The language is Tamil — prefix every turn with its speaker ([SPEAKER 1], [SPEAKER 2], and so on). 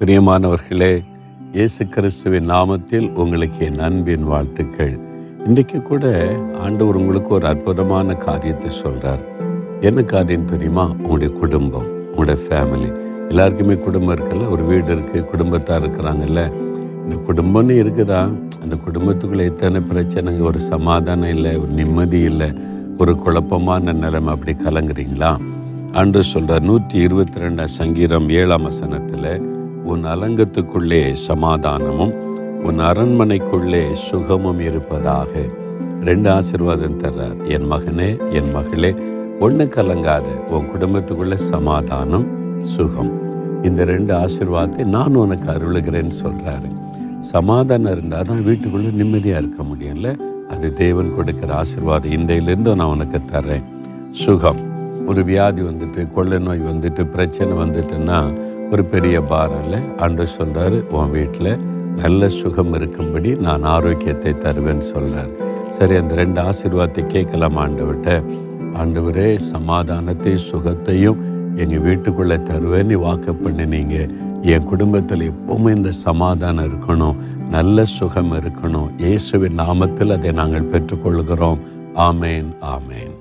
[SPEAKER 1] பிரியமானவர்களே இயேசு கிறிஸ்துவின் நாமத்தில் உங்களுக்கு என் அன்பின் வாழ்த்துக்கள். இன்றைக்கு கூட ஆண்டவர் உங்களுக்கு ஒரு அற்புதமான காரியத்தை சொல்கிறார் என்ன காரியம் தெரியுமா? உங்களுடைய குடும்பம் உங்களுடைய ஃபேமிலி எல்லாருக்குமே குடும்பம் இருக்குல்ல? ஒரு வீடு இருக்குது குடும்பத்தார் இருக்கிறாங்கல்ல? இந்த குடும்பம்னு இருக்குதா? அந்த குடும்பத்துக்குள்ளே எத்தனை பிரச்சனைங்க ஒரு சமாதானம் இல்லை ஒரு நிம்மதி இல்லை ஒரு குழப்பமான நிலைமை அப்படி கலங்குறீங்களா? அன்று சொல்கிறார் நூற்றி இருபத்தி ரெண்டாம் சங்கீதம் ஏழாம் வசனத்தில் உன் அலங்கத்துக்குள்ளே சமாதானமும் உன் அரண்மனைக்குள்ளே சுகமும் இருப்பதாக ரெண்டு ஆசீர்வாதம் தர்றார். என் மகனே என் மகளே ஒன்று கலங்காது உன் குடும்பத்துக்குள்ளே சமாதானம் சுகம். இந்த ரெண்டு ஆசிர்வாதத்தை நான் உனக்கு அருளுகிறேன்னு சொல்கிறாரு சமாதானம் இருந்தால் தான் வீட்டுக்குள்ளே நிம்மதியாக இருக்க முடியும்ல? அது தேவன் கொடுக்குற ஆசிர்வாதம். இன்றையிலேருந்து நான் உனக்கு தர்றேன். சுகம். ஒரு வியாதி வந்துட்டு கொள்ளை நோய் வந்துட்டு பிரச்சனை வந்துட்டுன்னா ஒரு பெரிய பாரம் இல்லை ஆண்டு சொல்கிறார் உன் வீட்டில் நல்ல சுகம் இருக்கும்படி நான் ஆரோக்கியத்தை தருவேன்னு சொல்கிறார் சரி அந்த ரெண்டு ஆசீர்வாதத்தை கேட்கலாம் ஆண்டவர்கிட்ட. ஆண்டவரே சமாதானத்தையும் சுகத்தையும் எங்கள் வீட்டுக்குள்ளே தருவேன்னு வாக்கு பண்ணினீங்க என் குடும்பத்தில் எப்பவுமே இந்த சமாதானம் இருக்கணும். நல்ல சுகம் இருக்கணும். இயேசுவின் நாமத்தில் அதை நாங்கள் பெற்றுக்கொள்கிறோம். ஆமேன் ஆமேன்.